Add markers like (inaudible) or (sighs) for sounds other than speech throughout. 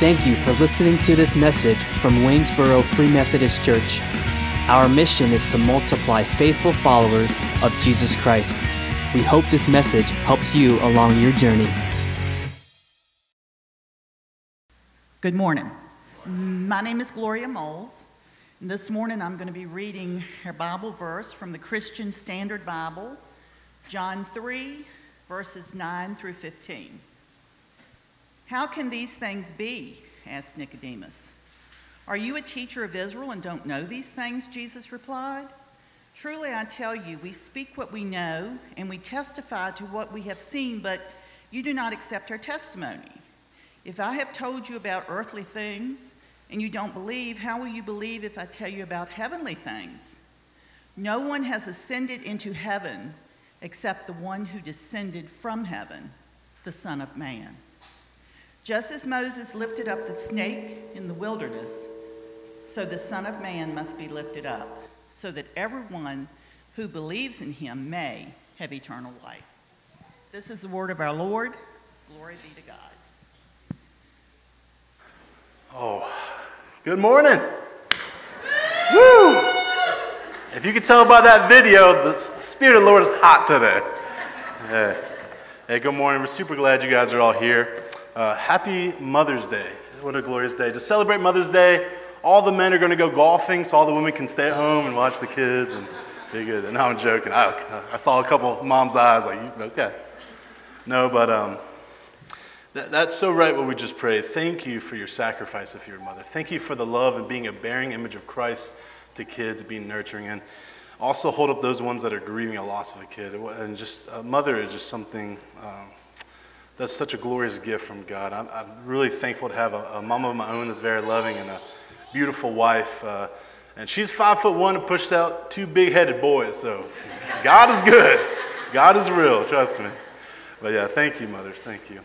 Thank you for listening to this message from Waynesboro Free Methodist Church. Our mission is to multiply faithful followers of Jesus Christ. We hope this message helps you along your journey. Good morning. My name is Gloria Moles. This morning I'm going to be reading a Bible verse from the Christian Standard Bible, John 3, verses 9 through 15. How can these things be? asked Nicodemus. Are you a teacher of Israel and don't know these things? Jesus replied. Truly I tell you, we speak what we know and we testify to what we have seen, but you do not accept our testimony. If I have told you about earthly things and you don't believe, how will you believe if I tell you about heavenly things? No one has ascended into heaven except the one who descended from heaven, the Son of Man. Just as Moses lifted up the snake in the wilderness, so the Son of Man must be lifted up, so that everyone who believes in him may have eternal life. This is the word of our Lord. Glory be to God. Oh, good morning. Woo! If you can tell by that video, the Spirit of the Lord is hot today. Hey, hey good morning. We're super glad you guys are all here. Uh, happy Mother's Day. What a glorious day. To celebrate Mother's Day, all the men are going to go golfing so all the women can stay at home and watch the kids and be good. And I'm joking. I, I saw a couple mom's eyes like, okay. No, but um, that, that's so right what we just prayed. Thank you for your sacrifice of your mother. Thank you for the love and being a bearing image of Christ to kids, being nurturing. And also hold up those ones that are grieving a loss of a kid. And just a mother is just something. Um, that's such a glorious gift from God. I'm, I'm really thankful to have a, a, mom of my own that's very loving and a beautiful wife. Uh, and she's five foot one and pushed out two big headed boys. So God is good. God is real, trust me. But yeah, thank you, mothers. Thank you.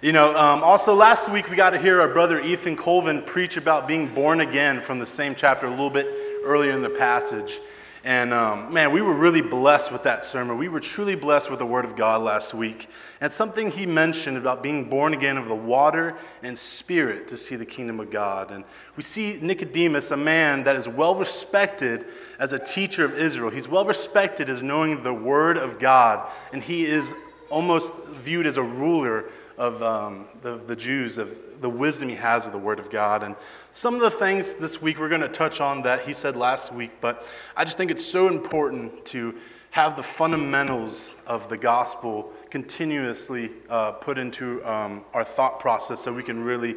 You know, um, also last week we got to hear our brother Ethan Colvin preach about being born again from the same chapter a little bit earlier in the passage. And um, man, we were really blessed with that sermon. We were truly blessed with the Word of God last week. And something he mentioned about being born again of the water and spirit to see the kingdom of God. And we see Nicodemus, a man that is well respected as a teacher of Israel. He's well respected as knowing the Word of God. And he is almost viewed as a ruler of um, the, the Jews, of the wisdom he has of the Word of God. And some of the things this week we're going to touch on that he said last week, but I just think it's so important to have the fundamentals of the gospel continuously uh, put into um, our thought process so we can really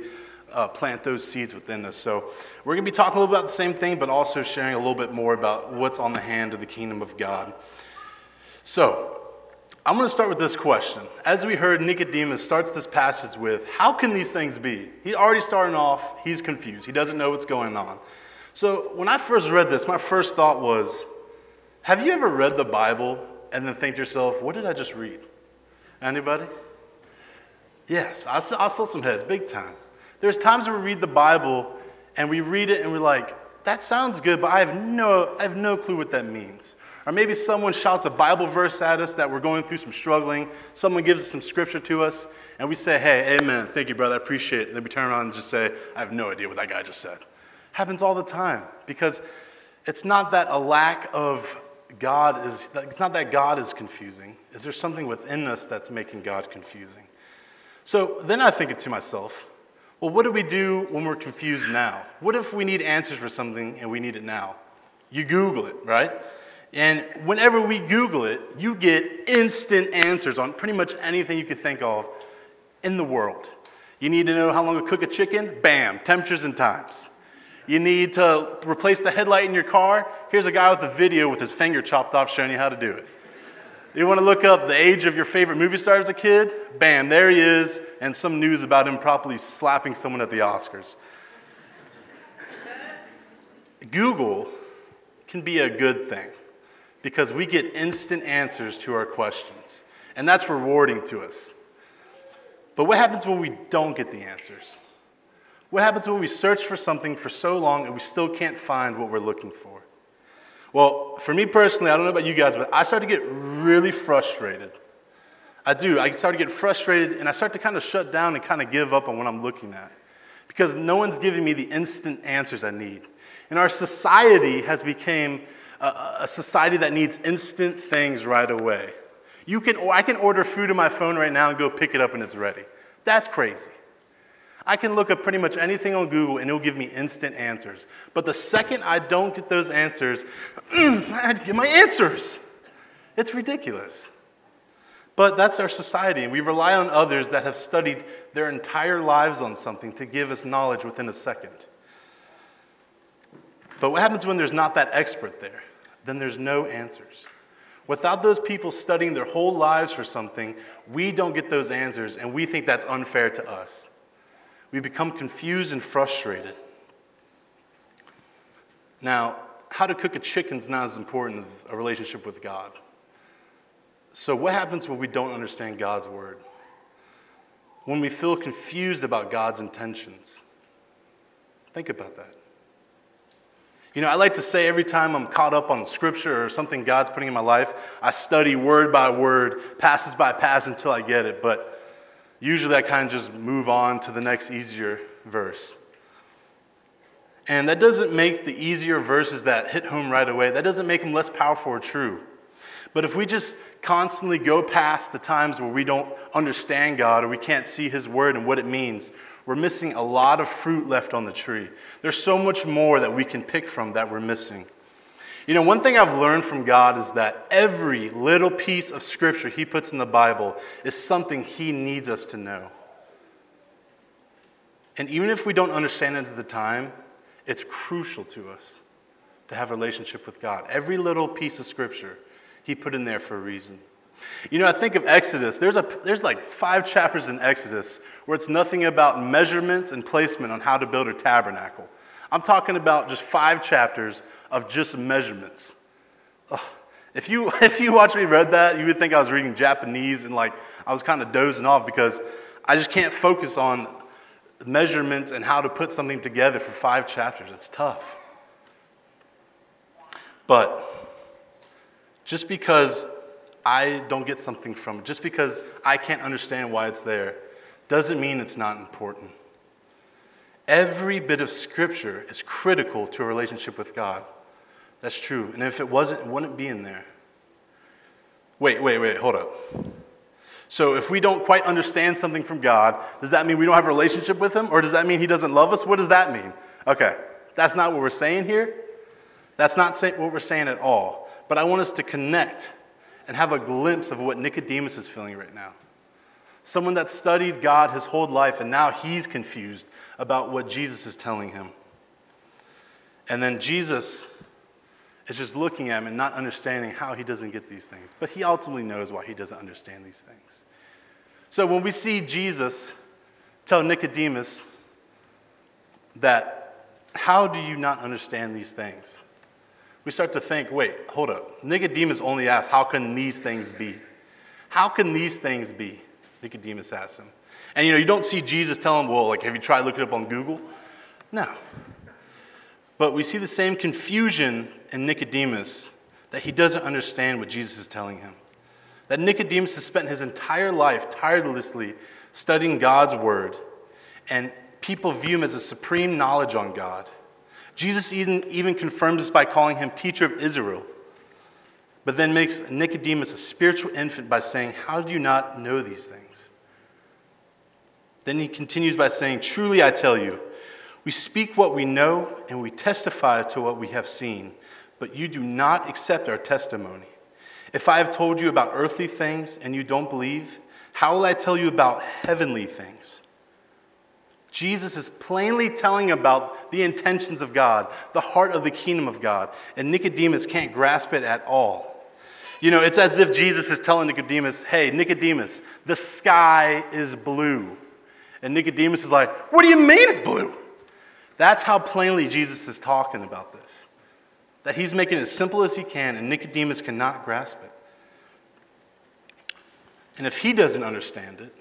uh, plant those seeds within us. So, we're going to be talking a little about the same thing, but also sharing a little bit more about what's on the hand of the kingdom of God. So, I'm going to start with this question. As we heard, Nicodemus starts this passage with, How can these things be? He's already starting off, he's confused. He doesn't know what's going on. So when I first read this, my first thought was, Have you ever read the Bible and then think to yourself, What did I just read? Anybody? Yes, I saw, I saw some heads, big time. There's times where we read the Bible and we read it and we're like, That sounds good, but I have no, I have no clue what that means. Or maybe someone shouts a Bible verse at us that we're going through some struggling. Someone gives us some scripture to us, and we say, hey, amen, thank you, brother, I appreciate it. And then we turn around and just say, I have no idea what that guy just said. Happens all the time because it's not that a lack of God is, it's not that God is confusing. Is there something within us that's making God confusing? So then I think to myself, well, what do we do when we're confused now? What if we need answers for something and we need it now? You Google it, right? And whenever we Google it, you get instant answers on pretty much anything you could think of in the world. You need to know how long to cook a chicken? Bam, temperatures and times. You need to replace the headlight in your car? Here's a guy with a video with his finger chopped off showing you how to do it. You want to look up the age of your favorite movie star as a kid? Bam, there he is, and some news about him properly slapping someone at the Oscars. Google can be a good thing because we get instant answers to our questions. And that's rewarding to us. But what happens when we don't get the answers? What happens when we search for something for so long and we still can't find what we're looking for? Well, for me personally, I don't know about you guys, but I start to get really frustrated. I do. I start to get frustrated and I start to kind of shut down and kind of give up on what I'm looking at. because no one's giving me the instant answers I need. And our society has become a, society that needs instant things right away. You can, I can order food on my phone right now and go pick it up and it's ready. That's crazy. I can look up pretty much anything on Google and it'll give me instant answers. But the second I don't get those answers, (clears throat) I had to get my answers. It's ridiculous. But that's our society, and we rely on others that have studied their entire lives on something to give us knowledge within a second. But what happens when there's not that expert there? Then there's no answers. Without those people studying their whole lives for something, we don't get those answers, and we think that's unfair to us. We become confused and frustrated. Now, how to cook a chicken is not as important as a relationship with God. So, what happens when we don't understand God's word? When we feel confused about God's intentions? Think about that. You know, I like to say every time I'm caught up on scripture or something God's putting in my life, I study word by word, passages by passage until I get it. But usually I kind of just move on to the next easier verse. And that doesn't make the easier verses that hit home right away, that doesn't make them less powerful or true. But if we just constantly go past the times where we don't understand God or we can't see His Word and what it means, we're missing a lot of fruit left on the tree. There's so much more that we can pick from that we're missing. You know, one thing I've learned from God is that every little piece of scripture He puts in the Bible is something He needs us to know. And even if we don't understand it at the time, it's crucial to us to have a relationship with God. Every little piece of scripture He put in there for a reason. You know, I think of Exodus. There's, a, there's like five chapters in Exodus where it's nothing about measurements and placement on how to build a tabernacle. I'm talking about just five chapters of just measurements. Ugh. If you, (laughs) if you watch me read that, you would think I was reading Japanese and like I was kind of dozing off because I just can't focus on measurements and how to put something together for five chapters. It's tough. But just because I don't get something from it, just because I can't understand why it's there, doesn't mean it's not important. Every bit of scripture is critical to a relationship with God. That's true. And if it wasn't, it wouldn't be in there. Wait, wait, wait, hold up. So if we don't quite understand something from God, does that mean we don't have a relationship with Him? Or does that mean He doesn't love us? What does that mean? Okay, that's not what we're saying here. That's not what we're saying at all. But I want us to connect and have a glimpse of what Nicodemus is feeling right now. Someone that studied God his whole life, and now he's confused about what Jesus is telling him. And then Jesus is just looking at him and not understanding how he doesn't get these things. But he ultimately knows why he doesn't understand these things. So when we see Jesus tell Nicodemus that, how do you not understand these things? We start to think wait, hold up. Nicodemus only asked, How can these things be? How can these things be? Nicodemus asked him. And you know, you don't see Jesus tell him, Well, like, have you tried looking up on Google? No. But we see the same confusion in Nicodemus that he doesn't understand what Jesus is telling him. That Nicodemus has spent his entire life tirelessly studying God's word, and people view him as a supreme knowledge on God. Jesus even, even confirms this by calling him teacher of Israel, but then makes Nicodemus a spiritual infant by saying, How do you not know these things? Then he continues by saying, Truly I tell you, we speak what we know and we testify to what we have seen, but you do not accept our testimony. If I have told you about earthly things and you don't believe, how will I tell you about heavenly things? Jesus is plainly telling about the intentions of God, the heart of the kingdom of God, and Nicodemus can't grasp it at all. You know, it's as if Jesus is telling Nicodemus, hey, Nicodemus, the sky is blue. And Nicodemus is like, what do you mean it's blue? That's how plainly Jesus is talking about this. That he's making it as simple as he can, and Nicodemus cannot grasp it. And if he doesn't understand it,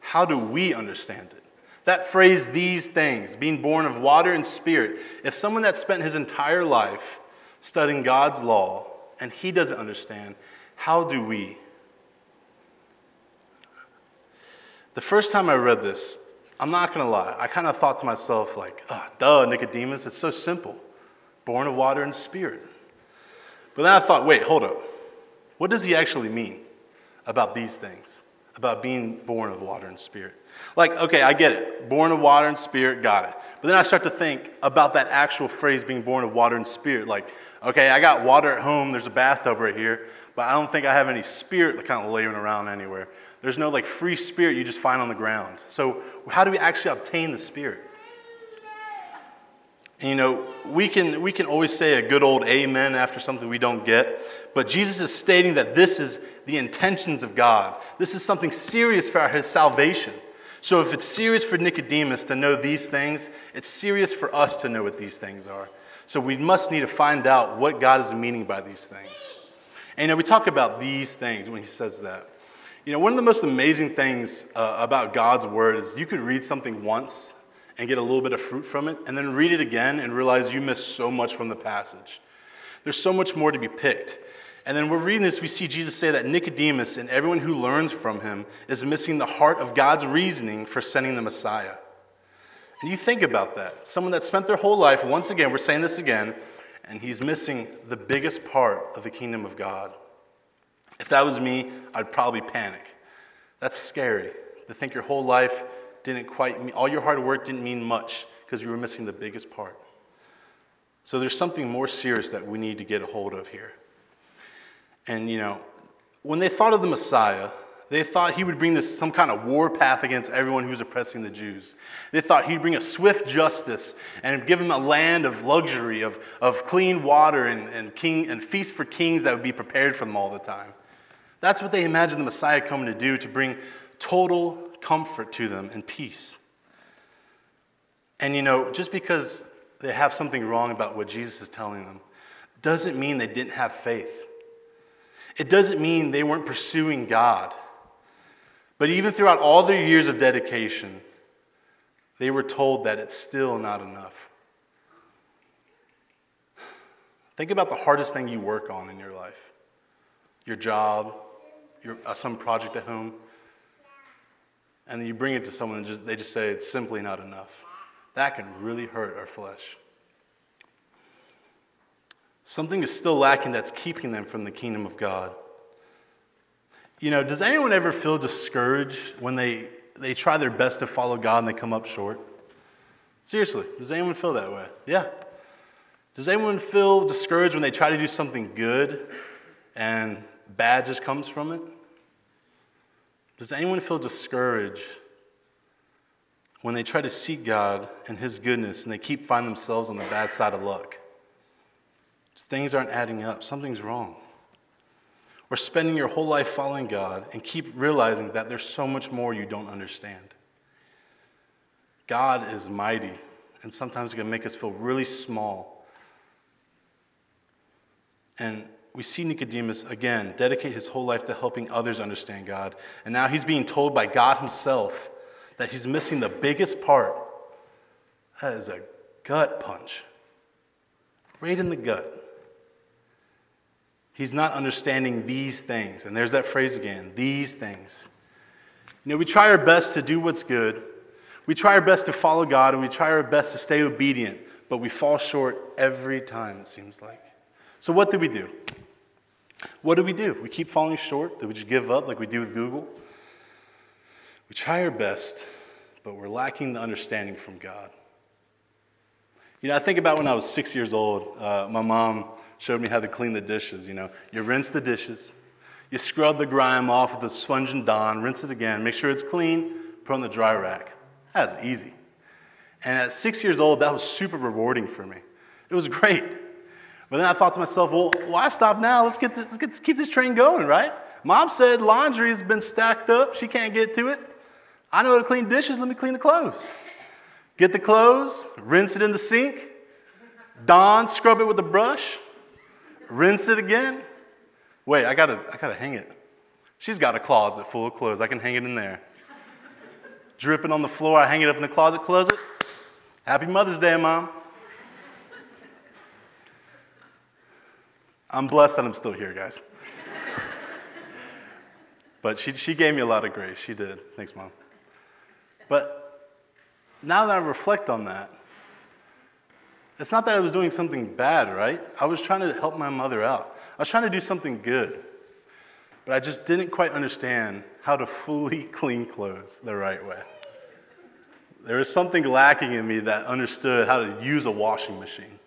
how do we understand it? That phrase, these things, being born of water and spirit, if someone that spent his entire life studying God's law and he doesn't understand, how do we? The first time I read this, I'm not going to lie. I kind of thought to myself, like, oh, duh, Nicodemus, it's so simple. Born of water and spirit. But then I thought, wait, hold up. What does he actually mean about these things? About being born of water and spirit? Like, okay, I get it. Born of water and spirit, got it. But then I start to think about that actual phrase being born of water and spirit. Like, okay, I got water at home, there's a bathtub right here, but I don't think I have any spirit kind of laying around anywhere. There's no like free spirit you just find on the ground. So, how do we actually obtain the spirit? And, you know, we can, we can always say a good old amen after something we don't get, but Jesus is stating that this is the intentions of God. This is something serious for his salvation. So if it's serious for Nicodemus to know these things, it's serious for us to know what these things are. So we must need to find out what God is meaning by these things. And you know, we talk about these things when he says that. You know, one of the most amazing things uh, about God's word is you could read something once and get a little bit of fruit from it, and then read it again and realize you missed so much from the passage. There's so much more to be picked. And then we're reading this, we see Jesus say that Nicodemus and everyone who learns from him is missing the heart of God's reasoning for sending the Messiah. And you think about that. Someone that spent their whole life, once again, we're saying this again, and he's missing the biggest part of the kingdom of God. If that was me, I'd probably panic. That's scary to think your whole life didn't quite mean, all your hard work didn't mean much because you were missing the biggest part. So there's something more serious that we need to get a hold of here. And, you know, when they thought of the Messiah, they thought he would bring this some kind of war path against everyone who was oppressing the Jews. They thought he'd bring a swift justice and give them a land of luxury, of, of clean water and, and, king, and feast for kings that would be prepared for them all the time. That's what they imagined the Messiah coming to do, to bring total comfort to them and peace. And you know, just because they have something wrong about what Jesus is telling them doesn't mean they didn't have faith. It doesn't mean they weren't pursuing God. But even throughout all their years of dedication, they were told that it's still not enough. Think about the hardest thing you work on in your life your job, your, uh, some project at home. And then you bring it to someone and just, they just say it's simply not enough. That can really hurt our flesh. Something is still lacking that's keeping them from the kingdom of God. You know, does anyone ever feel discouraged when they, they try their best to follow God and they come up short? Seriously, does anyone feel that way? Yeah. Does anyone feel discouraged when they try to do something good and bad just comes from it? Does anyone feel discouraged when they try to seek God and His goodness and they keep finding themselves on the bad side of luck? Things aren't adding up. Something's wrong. Or spending your whole life following God and keep realizing that there's so much more you don't understand. God is mighty, and sometimes it can make us feel really small. And we see Nicodemus again dedicate his whole life to helping others understand God. And now he's being told by God himself that he's missing the biggest part. That is a gut punch, right in the gut. He's not understanding these things. And there's that phrase again these things. You know, we try our best to do what's good, we try our best to follow God, and we try our best to stay obedient, but we fall short every time, it seems like. So, what do we do? What do we do? We keep falling short? Do we just give up like we do with Google? We try our best, but we're lacking the understanding from God. You know, I think about when I was six years old, uh, my mom showed me how to clean the dishes. You know, you rinse the dishes, you scrub the grime off with a sponge and Dawn, rinse it again, make sure it's clean, put on the dry rack. That's easy. And at six years old, that was super rewarding for me. It was great. But then I thought to myself, well, why stop now? Let's, get this, let's, get, keep this train going, right? Mom said laundry has been stacked up. She can't get to it. I know how to clean dishes. Let me clean the clothes. Get the clothes, rinse it in the sink. Dawn, scrub it with a brush. Rinse it again. Wait, I gotta, I gotta hang it. She's got a closet full of clothes. I can hang it in there. Dripping on the floor, I hang it up in the closet closet. Happy Mother's Day, Mom. I'm blessed that I'm still here, guys. but she, she gave me a lot of grace. She did. Thanks, Mom. But now that I reflect on that, it's not that I was doing something bad, right? I was trying to help my mother out. I was trying to do something good. But I just didn't quite understand how to fully (laughs) clean clothes the right way. There was something lacking in me that understood how to use a washing machine.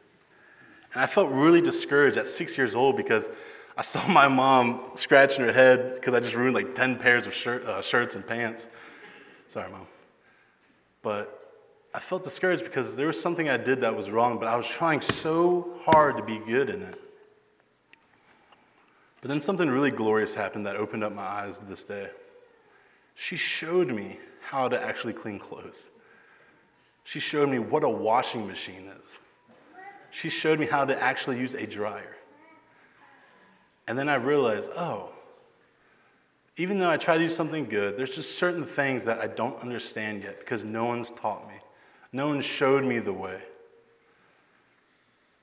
And I felt really discouraged at six years old because I saw my mom scratching her head because I just ruined like 10 pairs of shirt, uh, shirts and pants. Sorry, mom. But I felt discouraged because there was something I did that was wrong, but I was trying so hard to be good in it. But then something really glorious happened that opened up my eyes this day. She showed me how to actually clean clothes. She showed me what a washing machine is. She showed me how to actually use a dryer. And then I realized, oh, even though I try to do something good, there's just certain things that I don't understand yet because no one's taught me. No one showed me the way.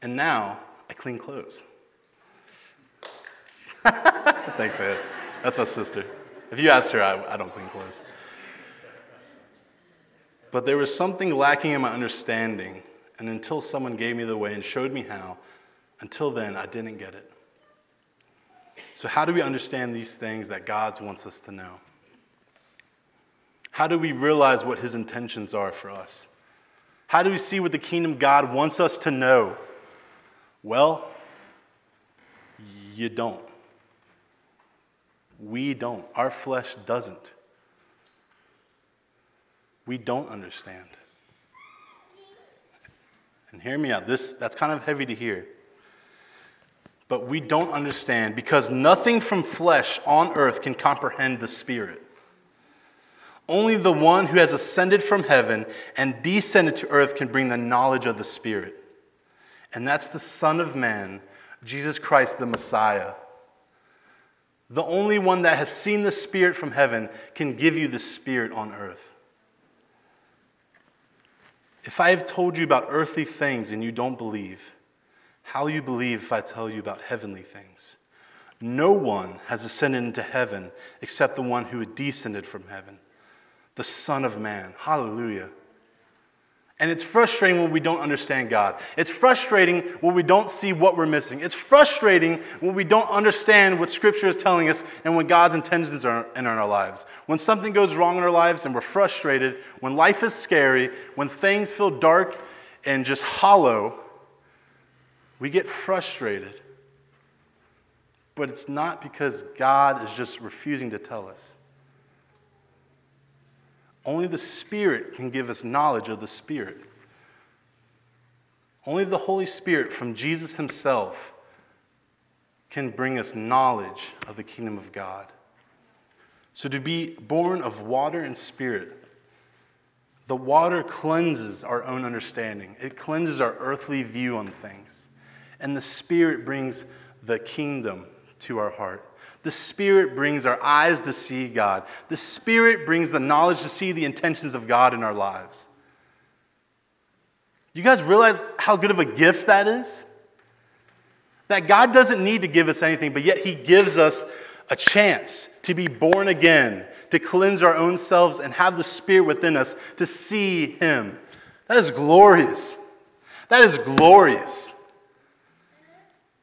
And now I clean clothes. (laughs) Thanks, Ed. That's my sister. If you asked her, I, I don't clean clothes. But there was something lacking in my understanding, and until someone gave me the way and showed me how, until then, I didn't get it. So, how do we understand these things that God wants us to know? How do we realize what His intentions are for us? How do we see what the kingdom God wants us to know? Well, you don't. We don't. Our flesh doesn't. We don't understand. And hear me out. This that's kind of heavy to hear. But we don't understand because nothing from flesh on earth can comprehend the spirit. Only the one who has ascended from heaven and descended to earth can bring the knowledge of the spirit. And that's the Son of Man, Jesus Christ, the Messiah. The only one that has seen the Spirit from heaven can give you the Spirit on earth. If I have told you about earthly things and you don't believe, how will you believe if I tell you about heavenly things? No one has ascended into heaven except the one who descended from heaven, the Son of Man. Hallelujah. And it's frustrating when we don't understand God. It's frustrating when we don't see what we're missing. It's frustrating when we don't understand what Scripture is telling us and when God's intentions are in our lives. When something goes wrong in our lives and we're frustrated, when life is scary, when things feel dark and just hollow, we get frustrated. But it's not because God is just refusing to tell us. Only the Spirit can give us knowledge of the Spirit. Only the Holy Spirit from Jesus Himself can bring us knowledge of the kingdom of God. So, to be born of water and spirit, the water cleanses our own understanding, it cleanses our earthly view on things. And the Spirit brings the kingdom to our heart. The Spirit brings our eyes to see God. The Spirit brings the knowledge to see the intentions of God in our lives. You guys realize how good of a gift that is? That God doesn't need to give us anything, but yet He gives us a chance to be born again, to cleanse our own selves and have the Spirit within us to see Him. That is glorious. That is glorious.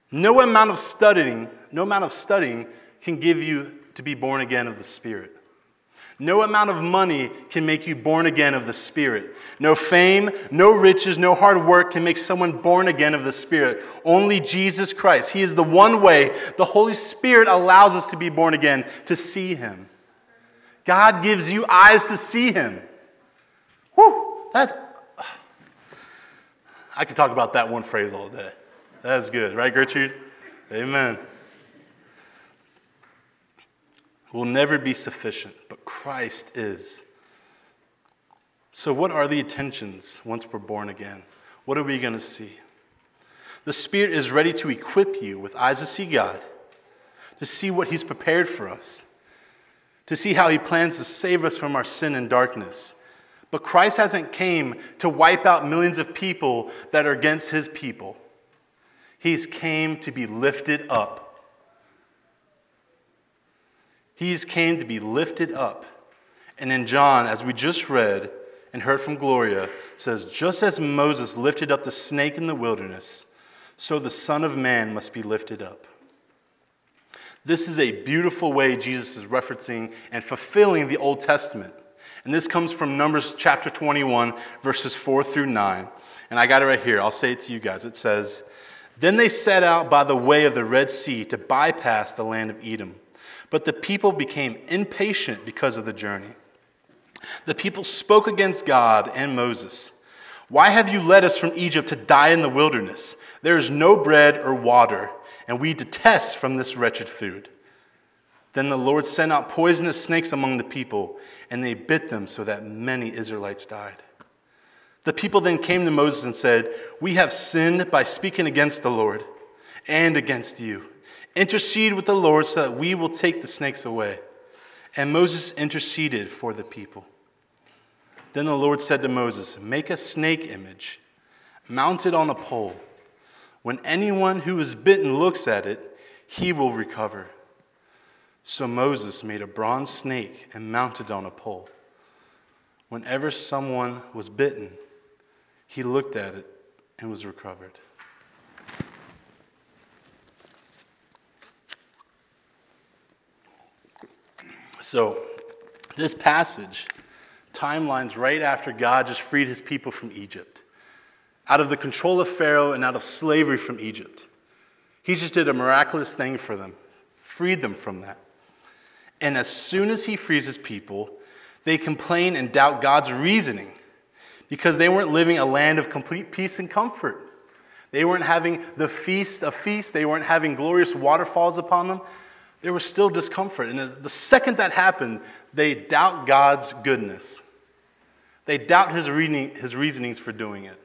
No amount of studying, no amount of studying can give you to be born again of the Spirit. No amount of money can make you born again of the Spirit. No fame, no riches, no hard work can make someone born again of the Spirit. Only Jesus Christ. He is the one way. The Holy Spirit allows us to be born again, to see Him. God gives you eyes to see Him. Whew, that's. I could talk about that one phrase all day. That's good, right, Gertrude? Amen will never be sufficient, but Christ is. So, what are the attentions once we're born again? What are we going to see? The Spirit is ready to equip you with eyes to see God, to see what He's prepared for us, to see how He plans to save us from our sin and darkness. But Christ hasn't came to wipe out millions of people that are against His people. He's came to be lifted up He's came to be lifted up. And in John, as we just read, and heard from Gloria says, Just as Moses lifted up the snake in the wilderness, so the Son of Man must be lifted up. This is a beautiful way Jesus is referencing and fulfilling the Old Testament. And this comes from Numbers chapter 21, verses 4 through 9. And I got it right here. I'll say it to you guys. It says, Then they set out by the way of the Red Sea to bypass the land of Edom. But the people became impatient because of the journey. The people spoke against God and Moses. Why have you led us from Egypt to die in the wilderness? There is no bread or water, and we detest from this wretched food. Then the Lord sent out poisonous snakes among the people, and they bit them so that many Israelites died. The people then came to Moses and said, We have sinned by speaking against the Lord and against you. Intercede with the Lord so that we will take the snakes away. And Moses interceded for the people. Then the Lord said to Moses, Make a snake image, mounted on a pole. When anyone who is bitten looks at it, he will recover. So Moses made a bronze snake and mounted on a pole. Whenever someone was bitten, he looked at it and was recovered. So, this passage timelines right after God just freed his people from Egypt, out of the control of Pharaoh and out of slavery from Egypt. He just did a miraculous thing for them, freed them from that. And as soon as he frees his people, they complain and doubt God's reasoning because they weren't living a land of complete peace and comfort. They weren't having the feast of feasts, they weren't having glorious waterfalls upon them. There was still discomfort. And the second that happened, they doubt God's goodness. They doubt his, reasoning, his reasonings for doing it.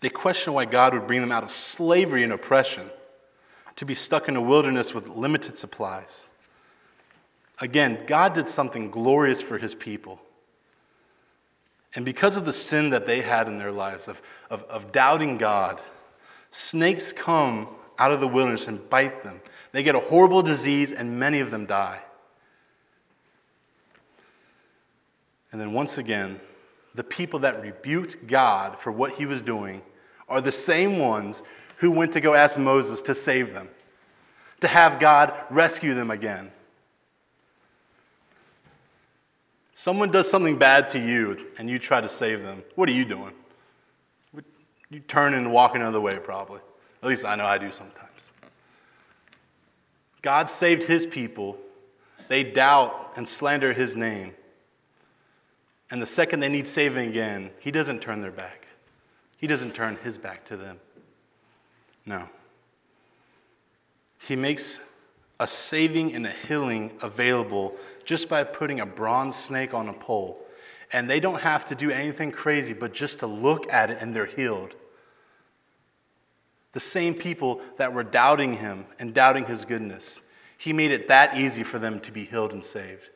They question why God would bring them out of slavery and oppression to be stuck in a wilderness with limited supplies. Again, God did something glorious for his people. And because of the sin that they had in their lives of, of, of doubting God, snakes come out of the wilderness and bite them. They get a horrible disease, and many of them die. And then once again, the people that rebuked God for what he was doing are the same ones who went to go ask Moses to save them, to have God rescue them again. Someone does something bad to you and you try to save them. What are you doing? You turn and walk another way, probably. At least I know I do sometimes. God saved his people. They doubt and slander his name. And the second they need saving again, he doesn't turn their back. He doesn't turn his back to them. No. He makes a saving and a healing available just by putting a bronze snake on a pole. And they don't have to do anything crazy, but just to look at it and they're healed. The same people that were doubting him and doubting his goodness, he made it that easy for them to be healed and saved.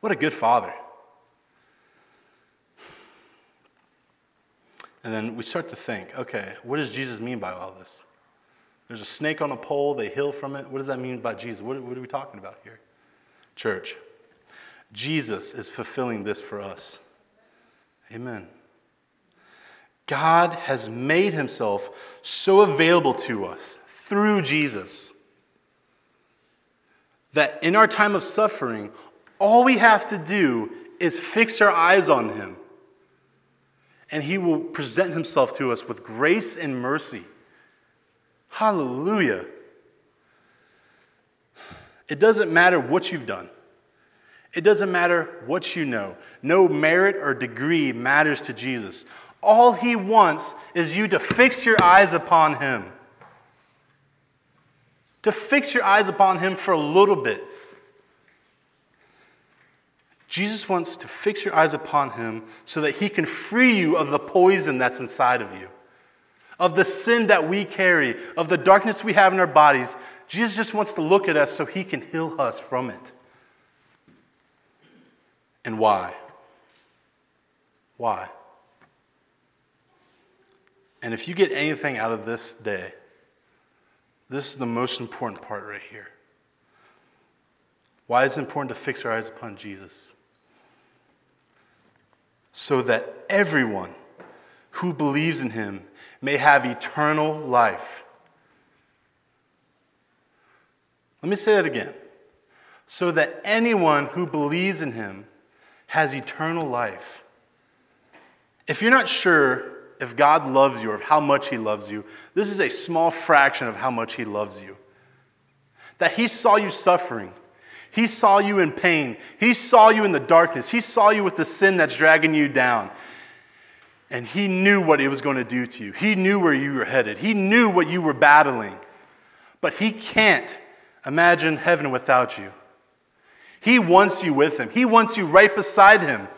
What a good father. And then we start to think okay, what does Jesus mean by all this? There's a snake on a pole, they heal from it. What does that mean by Jesus? What, what are we talking about here? Church, Jesus is fulfilling this for us. Amen. God has made himself so available to us through Jesus that in our time of suffering, all we have to do is fix our eyes on him. And he will present himself to us with grace and mercy. Hallelujah. It doesn't matter what you've done. It doesn't matter what you know. No merit or degree matters to Jesus. All he wants is you to fix your eyes upon him. To fix your eyes upon him for a little bit. Jesus wants to fix your eyes upon him so that he can free you of the poison that's inside of you of the sin that we carry, of the darkness we have in our bodies. Jesus just wants to look at us so he can heal us from it. And why? Why? And if you get anything out of this day, this is the most important part right here. Why is it important to fix our eyes upon Jesus? so that everyone who believes in him may have eternal life. Let me say that again. So that anyone who believes in him has eternal life. If you're not sure if God loves you or how much he loves you, this is a small fraction of how much he loves you. That he saw you suffering. He saw you in pain. He saw you in the darkness. He saw you with the sin that's dragging you down. And he knew what He was going to do to you. He knew where you were headed. He knew what you were battling. But he can't imagine heaven without you. He wants you with him, he wants you right beside him.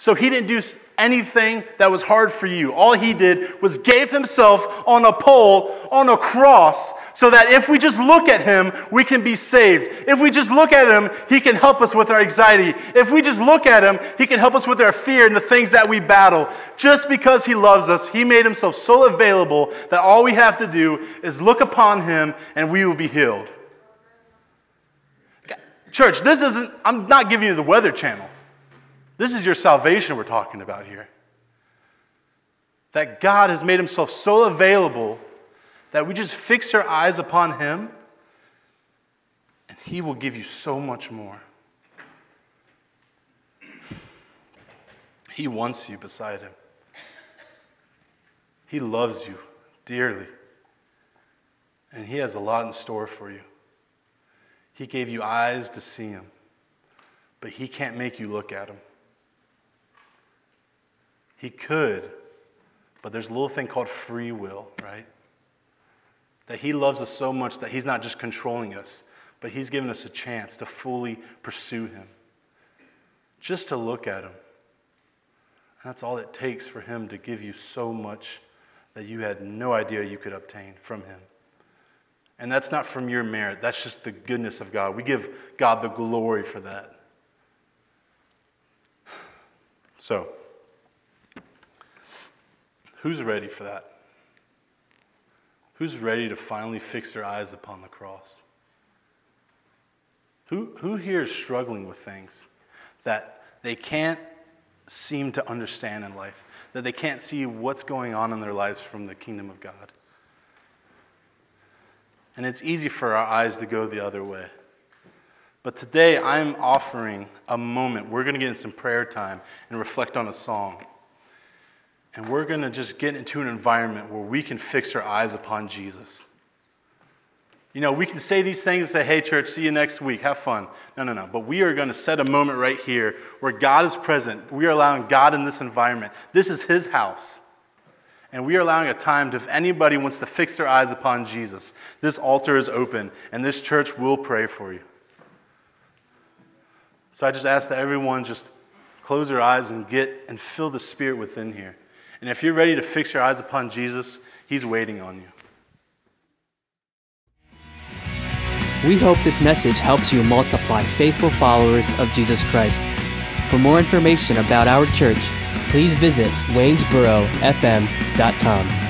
So he didn't do anything that was hard for you. All he did was gave himself on a pole, on a cross, so that if we just look at him, we can be saved. If we just look at him, he can help us with our anxiety. If we just look at him, he can help us with our fear and the things that we battle. Just because he loves us, he made himself so available that all we have to do is look upon him and we will be healed. Church, this isn't, I'm not giving you the weather channel. This is your salvation we're talking about here. That God has made himself so available that we just fix our eyes upon him and he will give you so much more. He wants you beside him. He loves you dearly. And he has a lot in store for you. He gave you eyes to see him, but he can't make you look at him. He could, but there's a little thing called free will, right? That He loves us so much that He's not just controlling us, but He's given us a chance to fully pursue Him. Just to look at Him. That's all it takes for Him to give you so much that you had no idea you could obtain from Him. And that's not from your merit, that's just the goodness of God. We give God the glory for that. (sighs) So, Who's ready for that? Who's ready to finally fix their eyes upon the cross? Who, who here is struggling with things that they can't seem to understand in life, that they can't see what's going on in their lives from the kingdom of God? And it's easy for our eyes to go the other way. But today I'm offering a moment. We're going to get in some prayer time and reflect on a song. And we're going to just get into an environment where we can fix our eyes upon Jesus. You know, we can say these things and say, hey, church, see you next week, have fun. No, no, no. But we are going to set a moment right here where God is present. We are allowing God in this environment. This is His house. And we are allowing a time to, if anybody wants to fix their eyes upon Jesus, this altar is open and this church will pray for you. So I just ask that everyone just close their eyes and get and feel the Spirit within here. And if you're ready to fix your eyes upon Jesus, He's waiting on you. We hope this message helps you multiply faithful followers of Jesus Christ. For more information about our church, please visit waynesborofm.com.